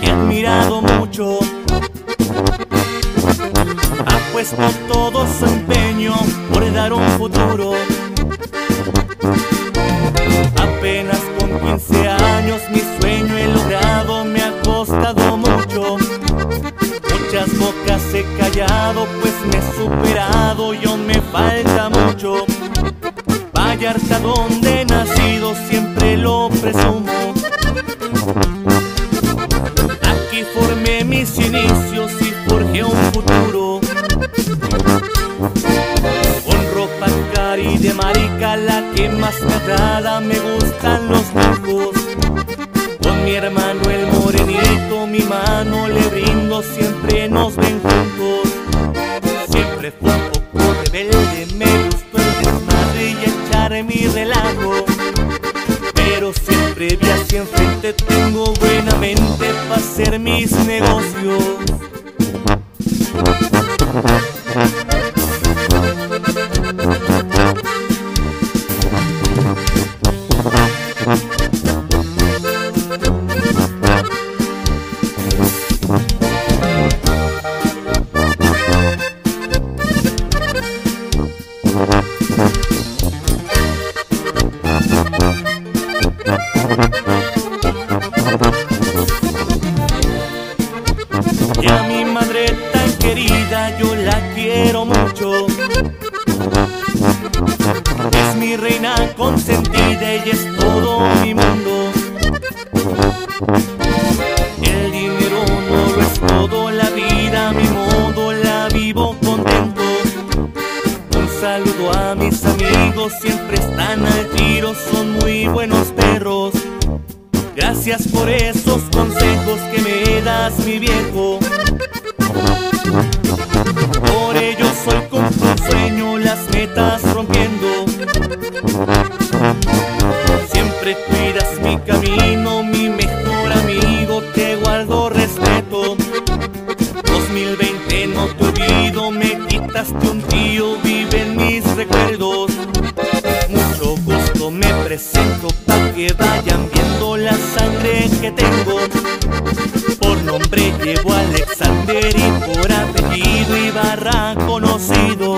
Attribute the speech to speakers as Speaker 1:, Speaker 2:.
Speaker 1: que he admirado mucho. Ha puesto todo su empeño por dar un futuro. Apenas con 15 años mi sueño he logrado, me ha costado mucho. Muchas bocas he callado, pues me he superado, yo me falta mucho. Vallarta donde he nacido, siempre lo presumo. Los lujos. Con mi hermano el morenito, mi mano le brindo, siempre nos ven juntos. Siempre fue un poco rebelde, me gustó el desmadre y echar mi relajo. Pero siempre vi hacia enfrente, tengo buena mente para hacer mis negocios. Yo la quiero mucho. Es mi reina consentida y es todo mi mundo. El dinero no lo es todo, la vida a mi modo la vivo contento. Un saludo a mis amigos, siempre están al tiro, son muy buenos perros. Gracias por esos consejos que me das, mi viejo. Sueño, las metas rompiendo. Siempre cuidas mi camino, mi mejor amigo, te guardo respeto. 2020 no te olvido, me quitaste un tío, vive en mis recuerdos. Mucho gusto me presento pa' que vayan viendo la sangre que tengo. Por nombre llevo Alexander y por apellido Ibarra conocido.